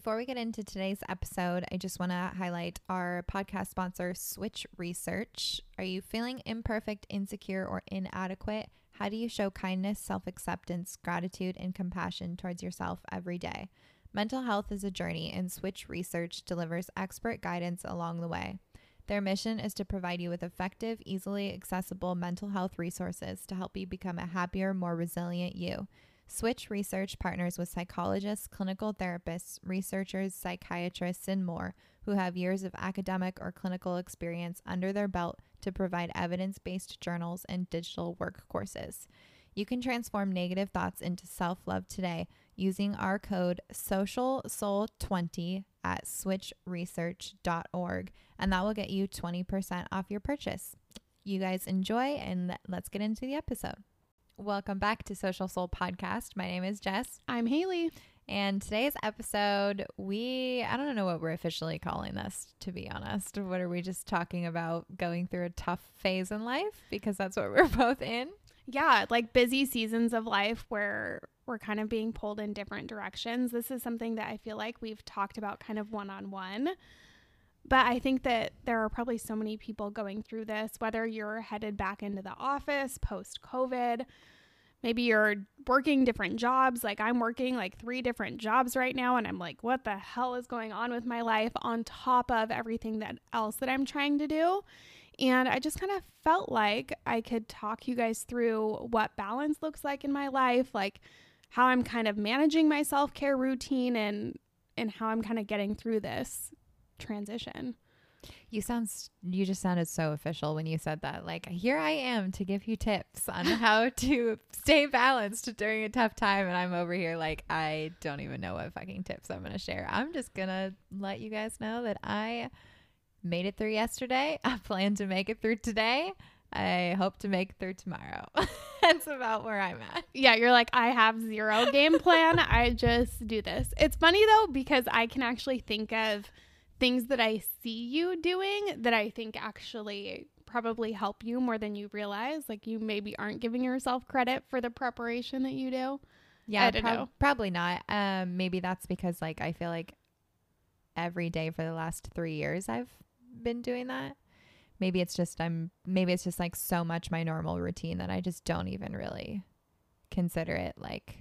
Before we get into today's episode, I just want to highlight our podcast sponsor, Switch Research. Are you feeling imperfect, insecure, or inadequate? How do you show kindness, self acceptance, gratitude, and compassion towards yourself every day? Mental health is a journey, and Switch Research delivers expert guidance along the way. Their mission is to provide you with effective, easily accessible mental health resources to help you become a happier, more resilient you. Switch Research partners with psychologists, clinical therapists, researchers, psychiatrists, and more who have years of academic or clinical experience under their belt to provide evidence based journals and digital work courses. You can transform negative thoughts into self love today using our code SOCIALSOUL20 at switchresearch.org, and that will get you 20% off your purchase. You guys enjoy, and let's get into the episode. Welcome back to Social Soul Podcast. My name is Jess. I'm Haley. And today's episode, we, I don't know what we're officially calling this, to be honest. What are we just talking about going through a tough phase in life? Because that's what we're both in. Yeah, like busy seasons of life where we're kind of being pulled in different directions. This is something that I feel like we've talked about kind of one on one. But I think that there are probably so many people going through this, whether you're headed back into the office post COVID, maybe you're working different jobs. Like I'm working like three different jobs right now, and I'm like, what the hell is going on with my life on top of everything that else that I'm trying to do? And I just kind of felt like I could talk you guys through what balance looks like in my life, like how I'm kind of managing my self-care routine and and how I'm kind of getting through this transition. You sound you just sounded so official when you said that. Like, here I am to give you tips on how to stay balanced during a tough time and I'm over here like I don't even know what fucking tips I'm going to share. I'm just going to let you guys know that I made it through yesterday. I plan to make it through today. I hope to make it through tomorrow. That's about where I'm at. Yeah, you're like, I have zero game plan. I just do this. It's funny though, because I can actually think of things that I see you doing that I think actually probably help you more than you realize. Like you maybe aren't giving yourself credit for the preparation that you do. Yeah, I don't prob- know. Probably not. Um, maybe that's because like I feel like every day for the last three years I've been doing that. Maybe it's just I'm maybe it's just like so much my normal routine that I just don't even really consider it like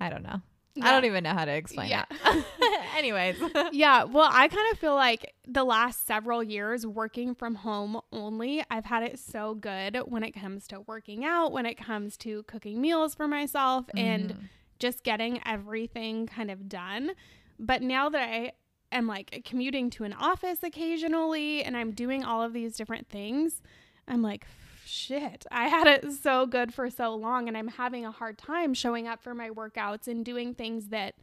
I don't know. Yeah. I don't even know how to explain yeah. it. Anyways. yeah. Well, I kind of feel like the last several years working from home only, I've had it so good when it comes to working out, when it comes to cooking meals for myself, mm-hmm. and just getting everything kind of done. But now that I am like commuting to an office occasionally and I'm doing all of these different things, I'm like, shit, I had it so good for so long and I'm having a hard time showing up for my workouts and doing things that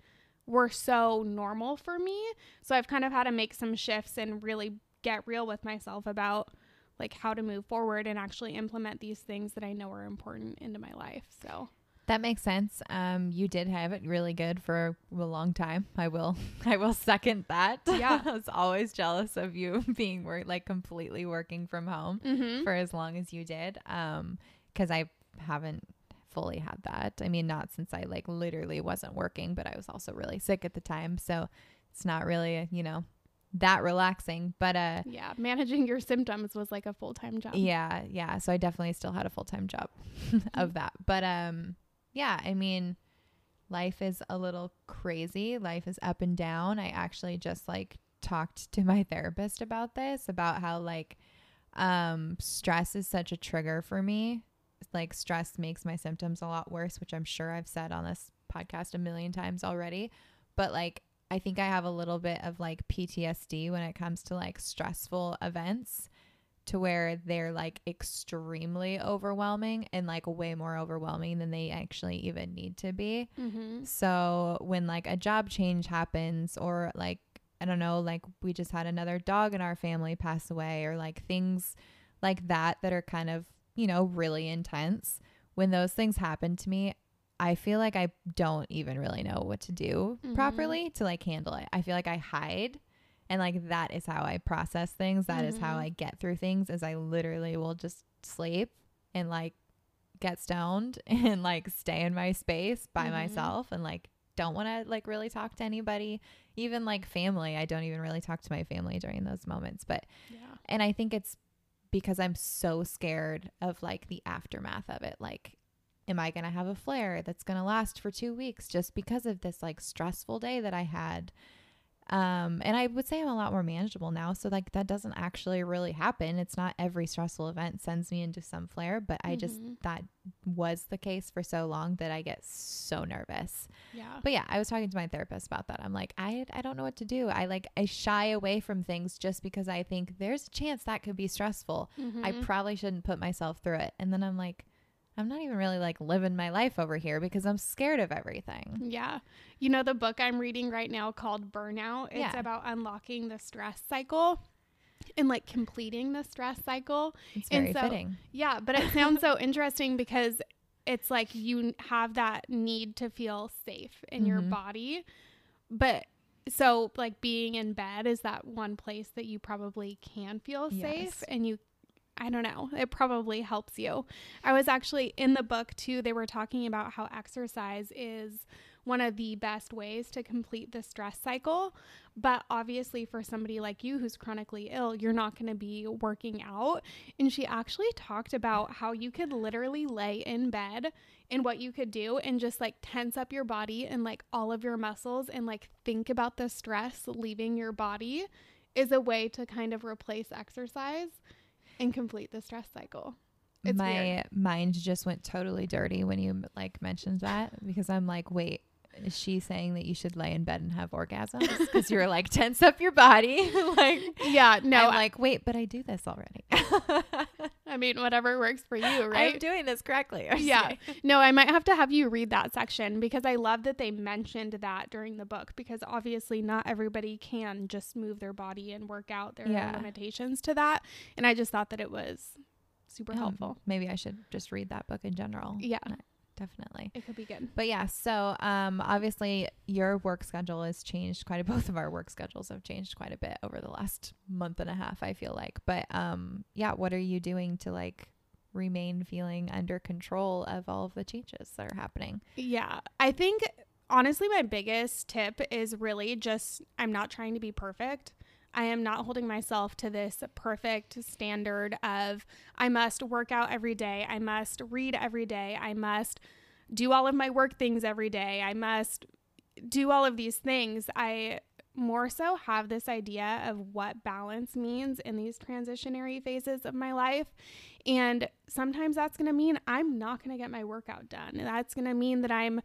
were so normal for me. So I've kind of had to make some shifts and really get real with myself about like how to move forward and actually implement these things that I know are important into my life. So that makes sense. Um, you did have it really good for a long time. I will, I will second that. Yeah, I was always jealous of you being work like completely working from home mm-hmm. for as long as you did. Um, because I haven't fully had that. I mean, not since I like literally wasn't working, but I was also really sick at the time, so it's not really, you know, that relaxing. But uh Yeah, managing your symptoms was like a full-time job. Yeah, yeah. So I definitely still had a full-time job of that. But um yeah, I mean, life is a little crazy. Life is up and down. I actually just like talked to my therapist about this, about how like um stress is such a trigger for me. Like stress makes my symptoms a lot worse, which I'm sure I've said on this podcast a million times already. But like I think I have a little bit of like PTSD when it comes to like stressful events to where they're like extremely overwhelming and like way more overwhelming than they actually even need to be. Mm-hmm. So when like a job change happens or like I don't know, like we just had another dog in our family pass away or like things like that that are kind of, you know, really intense. When those things happen to me, I feel like I don't even really know what to do mm-hmm. properly to like handle it. I feel like I hide and like that is how I process things. That mm-hmm. is how mm-hmm. I get through things is I literally will just sleep and like get stoned and like stay in my space by mm-hmm. myself and like don't want to like really talk to anybody, even like family. I don't even really talk to my family during those moments. But Yeah. and I think it's because I'm so scared of like the aftermath of it. Like, am I going to have a flare that's going to last for two weeks just because of this like stressful day that I had? Um, and I would say I'm a lot more manageable now. So like that doesn't actually really happen. It's not every stressful event sends me into some flare, but I just Mhm. that was the case for so long that I get so nervous. Yeah. But yeah, I was talking to my therapist about that. I'm like, I I don't know what to do. I like I shy away from things just because I think there's a chance that could be stressful. I Mhm. probably shouldn't put myself through it. And then I'm like, I'm not even really like living my life over here because I'm scared of everything. Yeah. You know the book I'm reading right now called Burnout? It's Yeah. about unlocking the stress cycle and like completing the stress cycle. It's And very so- fitting. Yeah, but it sounds so interesting because it's like you have that need to feel safe in your Mhm. body. But so like being in bed is that one place that you probably can feel safe Yes. and you I don't know. It probably helps you. I was actually in the book too. They were talking about how exercise is one of the best ways to complete the stress cycle. But obviously, for somebody like you who's chronically ill, you're not going to be working out. And she actually talked about how you could literally lay in bed and what you could do and just like tense up your body and like all of your muscles and like think about the stress leaving your body is a way to kind of replace exercise and complete the stress cycle. It's my weird. mind just went totally dirty when you like mentioned that because I'm like, wait, is she saying that you should lay in bed and have orgasms? Because you're like tense up your body. like Yeah, no, I'm like, wait, but I do this already. I mean, whatever works for you, right? I'm doing this correctly. I'm Yeah. sorry. No, I might have to have you read that section because I love that they mentioned that during the book because obviously not everybody can just move their body and work out. There Yeah. are limitations to that. And I just thought that it was super Um, helpful. Maybe I should just read that book in general. Yeah. Definitely. It could be good. But yeah, so um obviously your work schedule has changed quite a both of our work schedules have changed quite a bit over the last month and a half, I feel like. But um yeah, what are you doing to like remain feeling under control of all of the changes that are happening? Yeah. I think honestly, my biggest tip is really just I'm not trying to be perfect. I am not holding myself to this perfect standard of I must work out every day. I must read every day. I must do all of my work things every day. I must do all of these things. I more so have this idea of what balance means in these transitionary phases of my life. And sometimes that's going to mean I'm not going to get my workout done. That's going to mean that I'm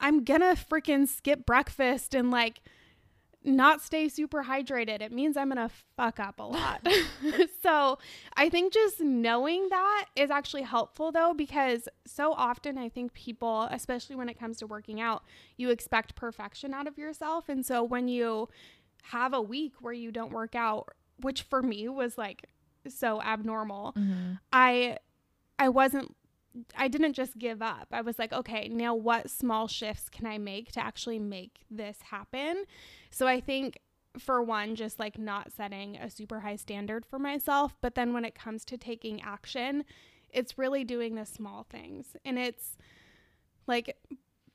I'm going to freaking skip breakfast and like not stay super hydrated. It means I'm going to fuck up a lot. so, I think just knowing that is actually helpful though because so often I think people, especially when it comes to working out, you expect perfection out of yourself. And so when you have a week where you don't work out, which for me was like so abnormal, mm-hmm. I I wasn't I didn't just give up. I was like, okay, now what small shifts can I make to actually make this happen? So I think for one, just like not setting a super high standard for myself, but then when it comes to taking action, it's really doing the small things. And it's like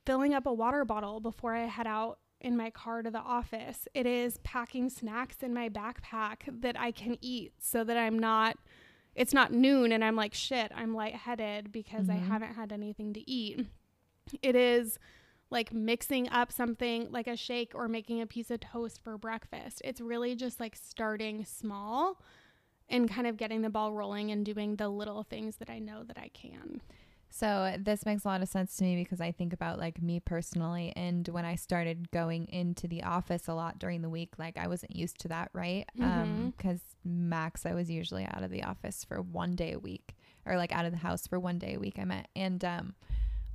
filling up a water bottle before I head out in my car to the office. It is packing snacks in my backpack that I can eat so that I'm not it's not noon and I'm like shit, I'm lightheaded because I Mhm. haven't had anything to eat. It is like mixing up something like a shake or making a piece of toast for breakfast. It's really just like starting small and kind of getting the ball rolling and doing the little things that I know that I can. So this makes a lot of sense to me because I think about like me personally and when I started going into the office a lot during the week, like I wasn't used to that, right? Um Mhm. cuz max I was usually out of the office for one day a week or like out of the house for one day a week I meant. And um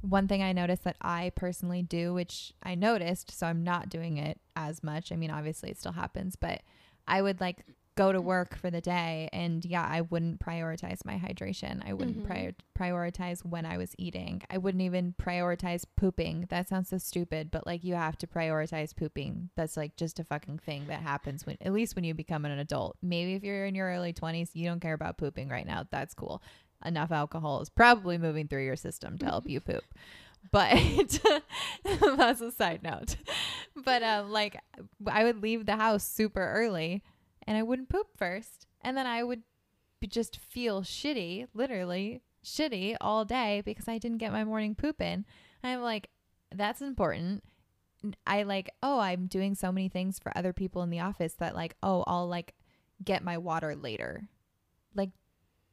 one thing I noticed that I personally do, which I noticed, so I'm not doing it as much. I mean, obviously it still happens, but I would like go to work for the day and yeah, I wouldn't prioritize my hydration. I wouldn't Mhm. prior- prioritize when I was eating. I wouldn't even prioritize pooping. That sounds so stupid, but like you have to prioritize pooping. That's like just a fucking thing that happens when at least when you become an adult. Maybe if you're in your early 20s, you don't care about pooping right now. That's cool. Enough alcohol is probably moving through your system to help you poop. but that's a side note. But um, like I would leave the house super early, and I wouldn't poop first, and then I would just feel shitty, literally shitty all day because I didn't get my morning poop in. And I'm like, that's important. I like, oh, I'm doing so many things for other people in the office that like, oh, I'll like get my water later. Like,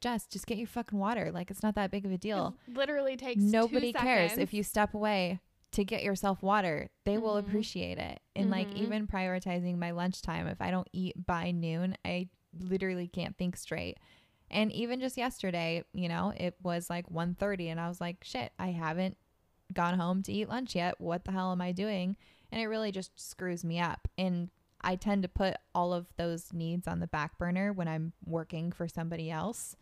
just just get your fucking water. Like it's not that big of a deal. It literally takes Nobody cares if you step away to get yourself water. They will Mhm. appreciate it. And like Mhm. even prioritizing my lunchtime, if I don't eat by noon, I literally can't think straight. And even just yesterday, you know, it was like 1:30 and I was like, shit, I haven't gone home to eat lunch yet. What the hell am I doing? And it really just screws me up. And I tend to put all of those needs on the back burner when I'm working for somebody else.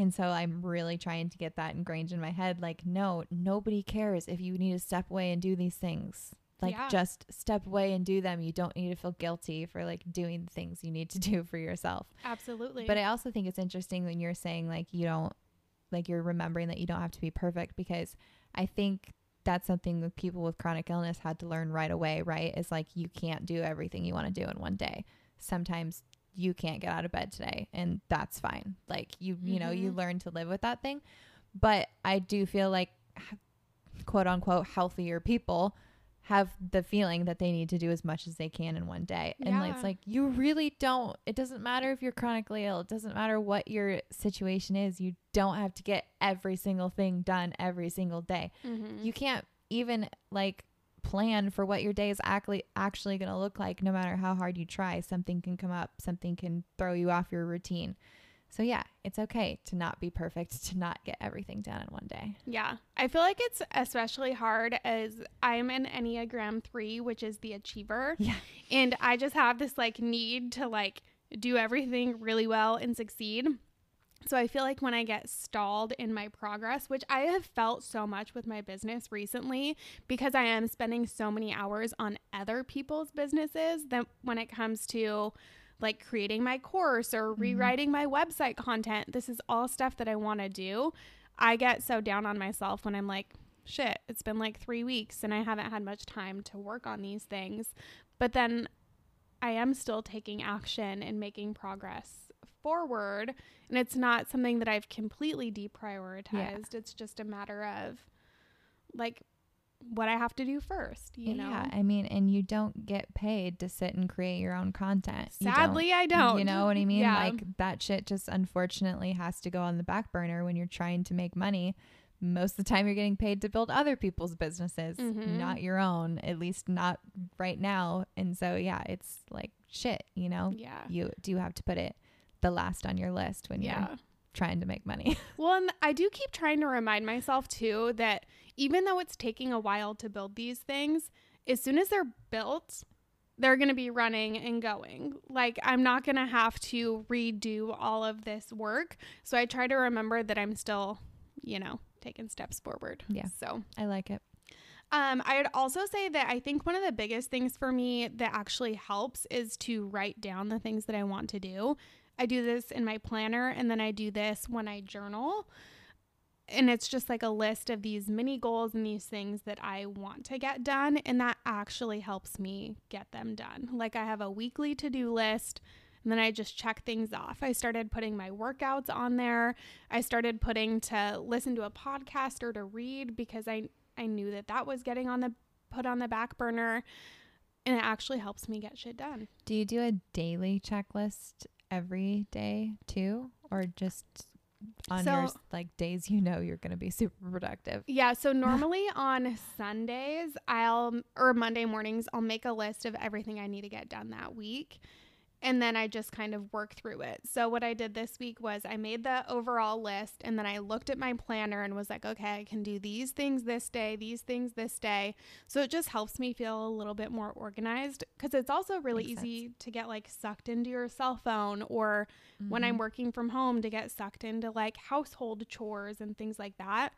And so I'm really trying to get that ingrained in my head like, no, nobody cares if you need to step away and do these things. Like, Yeah. just step away and do them. You don't need to feel guilty for like doing the things you need to do for yourself. Absolutely. But I also think it's interesting when you're saying like you don't like you're remembering that you don't have to be perfect because I think that's something that people with chronic illness had to learn right away, right? Is like you can't do everything you want to do in one day. Sometimes you can't get out of bed today and that's fine. Like you you know, you Mhm. learn to live with that thing. But I do feel like quote unquote healthier people have the feeling that they need to do as much as they can in one day. And like, it's like you really don't. It doesn't matter if you're chronically ill. It doesn't matter what your situation is. You don't have to get every single thing done every single day. Mhm. You can't even like plan for what your day is actually actually going to look like no matter how hard you try. Something can come up, something can throw you off your routine. So yeah, it's okay to not be perfect, to not get everything done in one day. Yeah. I feel like it's especially hard as I'm an Enneagram 3, which is the achiever. Yeah. And I just have this like need to like do everything really well and succeed. So I feel like when I get stalled in my progress, which I have felt so much with my business recently because I am spending so many hours on other people's businesses that when it comes to like creating my course or mm-hmm. rewriting my website content, this is all stuff that I want to do. I get so down on myself when I'm like, shit, it's been like three weeks and I haven't had much time to work on these things. But then I am still taking action and making progress forward. And it's not something that I've completely deprioritized. It's just a matter of like what I have to do first, you know? Yeah, I mean, and you don't get paid to sit and create your own content. You don't. Sadly, I don't. You know what I mean? Yeah. Like that shit just unfortunately has to go on the back burner when you're trying to make money. Most of the time you're getting paid to build other people's businesses, Mhm. not your own, at least not right now. And so yeah, it's like shit, you know? yeah. You do have to put it the last on your list when Yeah. you're trying to make money. Well, and I do keep trying to remind myself too that even though it's taking a while to build these things, as soon as they're built, they're going to be running and going. Like, I'm not going to have to redo all of this work. So I try to remember that I'm still, you know, taking steps forward. Yeah. So, I like it. um, I would also say that I think one of the biggest things for me that actually helps is to write down the things that I want to do. I do this in my planner and then I do this when I journal. And it's just like a list of these mini goals and these things that I want to get done. And that actually helps me get them done. Like I have a weekly to do list and then I just check things off. I started putting my workouts on there. I started putting to listen to a podcast or to read because I I knew that that was getting on the put on the back burner and it actually helps me get shit done. Do you do a daily checklist every day too, or just on your like days you know you're going to be super productive? Yeah, so normally on Sundays, I'll or Monday mornings, I'll make a list of everything I need to get done that week. And then I just kind of work through it. So what I did this week was I made the overall list and then I looked at my planner and was like, okay, I can do these things this day, these things this day. So it just helps me feel a little bit more organized cuz it's also really Makes easy to get like sucked into your cell phone or when I'm mm-hmm. working from home to get sucked into like household chores and things like that.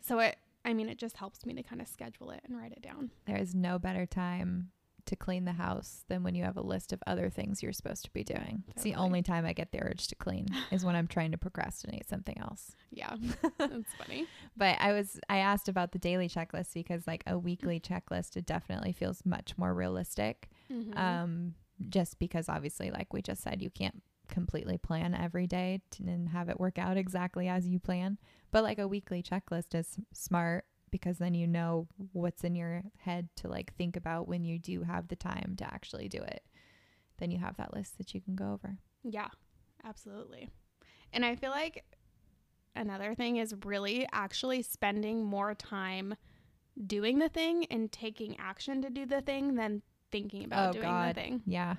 So it, I mean, it just helps me to kind of schedule it and write it down. there is no better time to clean the house than when you have a list of other things you're supposed to be doing. It's the only time I get the urge to clean is when I'm trying to procrastinate something else. Yeah. That's funny. But I was I asked about the daily checklist because like a weekly checklist it definitely feels much more realistic. Mhm. Um just because obviously like we just said you can't completely plan every day to, and have it work out exactly as you plan. But like a weekly checklist is smart because then you know what's in your head to like think about when you do have the time to actually do it. Then you have that list that you can go over. Yeah, absolutely. And I feel like another thing is really actually spending more time doing the thing and taking action to do the thing than thinking about Oh, doing God. the thing. Yeah.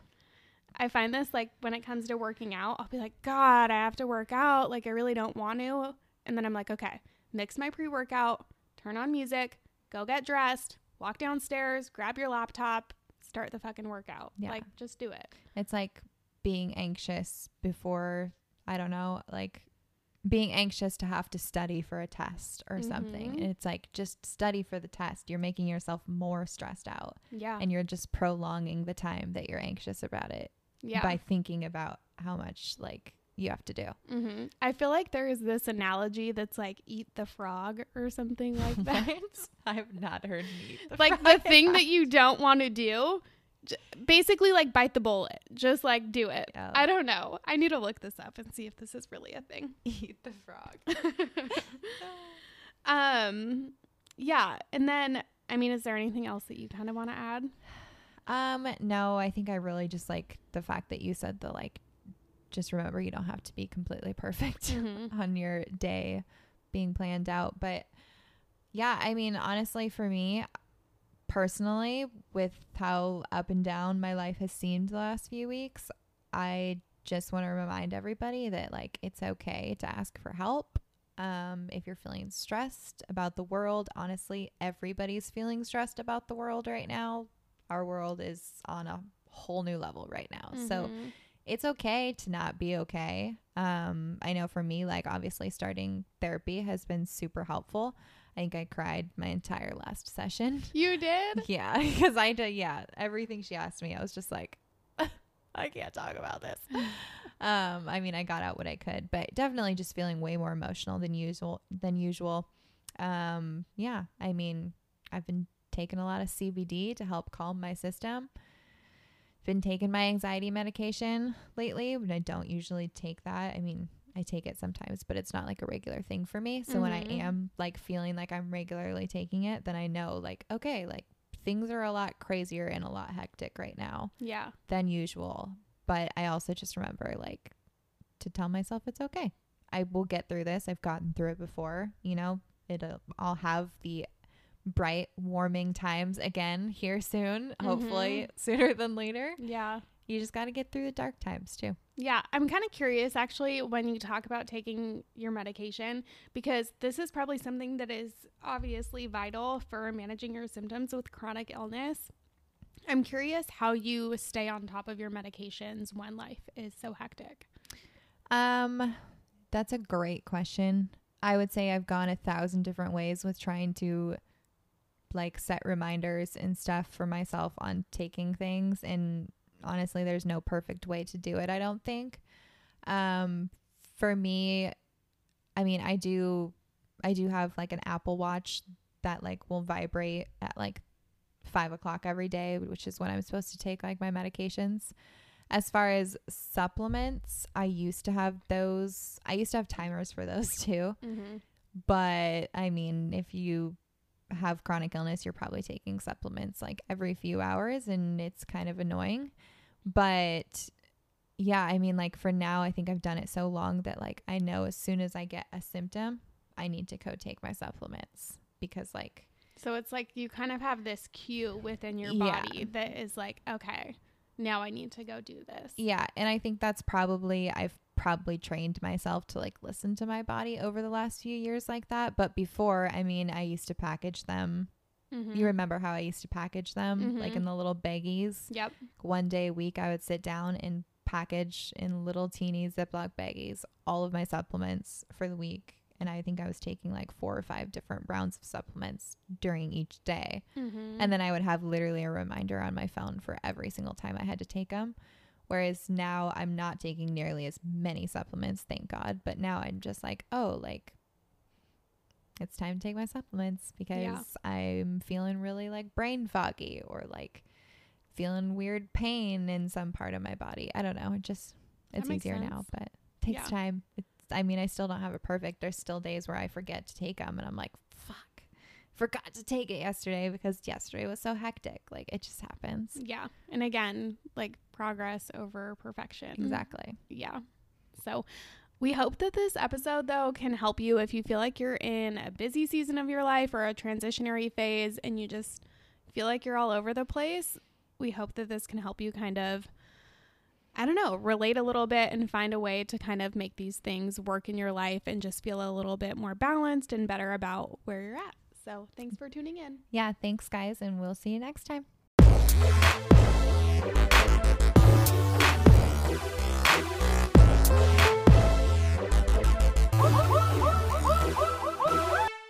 I find this like when it comes to working out, I'll be like, God, I have to work out. Like, I really don't want to. And then I'm like, okay, mix my pre workout, turn on music, go get dressed, walk downstairs, grab your laptop, start the fucking workout. Yeah. Like, just do it. It's like being anxious before, I don't know, like being anxious to have to study for a test or something. Mhm. And it's like just study for the test. You're making yourself more stressed out Yeah. and you're just prolonging the time that you're anxious about it yeah. by thinking about how much like you have to do. hmm I feel like there is this analogy that's like eat the frog or something like that. I have not heard like the thing that you don't want to do, j- basically like bite the bullet. Just like do it. Yeah. I don't know. I need to look this up and see if this is really a thing. eat the frog. um yeah, and then I mean is there anything else that you kind of want to add? Um, no, I think I really just like the fact that you said the like just remember you don't have to be completely perfect Mhm. on your day being planned out. But yeah, I mean, honestly, for me personally, with how up and down my life has seemed the last few weeks, I just want to remind everybody that like it's okay to ask for help. Um, if you're feeling stressed about the world, honestly, everybody's feeling stressed about the world right now. Our world is on a whole new level right now. So Mhm. It's okay to not be okay. Um, I know for me, like obviously starting therapy has been super helpful. I think I cried my entire last session. you did? Yeah, because I did. Yeah, everything she asked me, I was just like, I can't talk about this. um, I mean, I got out what I could, but definitely just feeling way more emotional than usual. Than usual. Um, yeah, I mean, I've been taking a lot of CBD to help calm my system. Been taking my anxiety medication lately, but I don't usually take that. I mean, I take it sometimes, but it's not like a regular thing for me. So when I Mhm. am like feeling like I'm regularly taking it, then I know like, okay, like things are a lot crazier and a lot hectic right now Yeah. than usual. But I also just remember like to tell myself it's okay. I will get through this. I've gotten through it before, you know. It'll I'll have the bright warming times again here soon, hopefully sooner than later. Yeah. You just got to get through the dark times too. Yeah, I'm kind of curious actually when you talk about taking your medication because this is probably something that is obviously vital for managing your symptoms with chronic illness. I'm curious how you stay on top of your medications when life is so hectic. Um, that's a great question. I would say I've gone a thousand different ways with trying to like set reminders and stuff for myself on taking things and honestly there's no perfect way to do it, I don't think. Um for me, I mean I do I do have like an Apple Watch that like will vibrate at like five o'clock every day, which is when I'm supposed to take like my medications. As far as supplements, I used to have those. I used to have timers for those too. Mm-hmm. But I mean, if you have chronic illness, you're probably taking supplements like every few hours and it's kind of annoying. But yeah, I mean, like for now, I think I've done it so long that like I know as soon as I get a symptom, I need to go take my supplements because like So it's like you kind of have this cue within your Yeah. body that is like, okay, now I need to go do this. Yeah, and I think that's probably I've probably trained myself to like listen to my body over the last few years like that. But before, I mean, I used to package them. Mhm. You remember how I used to package them like Mhm. in the little baggies? Yep. One day a week, I would sit down and package in little teeny Ziploc baggies all of my supplements for the week. and I think I was taking like four or five different rounds of supplements during each day. Mm-hmm. And then I would have literally a reminder on my phone for every single time I had to take them. Whereas now I'm not taking nearly as many supplements, thank God. But now I'm just like, oh, like it's time to take my supplements because Yeah. I'm feeling really like brain foggy or like feeling weird pain in some part of my body. I don't know. It just it's easier now, but it takes Yeah. time. It's I mean, I still don't have it perfect. There's still days where I forget to take them and I'm like. Forgot to take it yesterday because yesterday was so hectic. Like it just happens. yeah. And again, like progress over perfection. Exactly. yeah. So we hope that this episode, though, can help you if you feel like you're in a busy season of your life or a transitionary phase and you just feel like you're all over the place. We hope that this can help you kind of, I don't know, relate a little bit and find a way to kind of make these things work in your life and just feel a little bit more balanced and better about where you're at. So thanks for tuning in. Yeah. Thanks, guys. And we'll see you next time.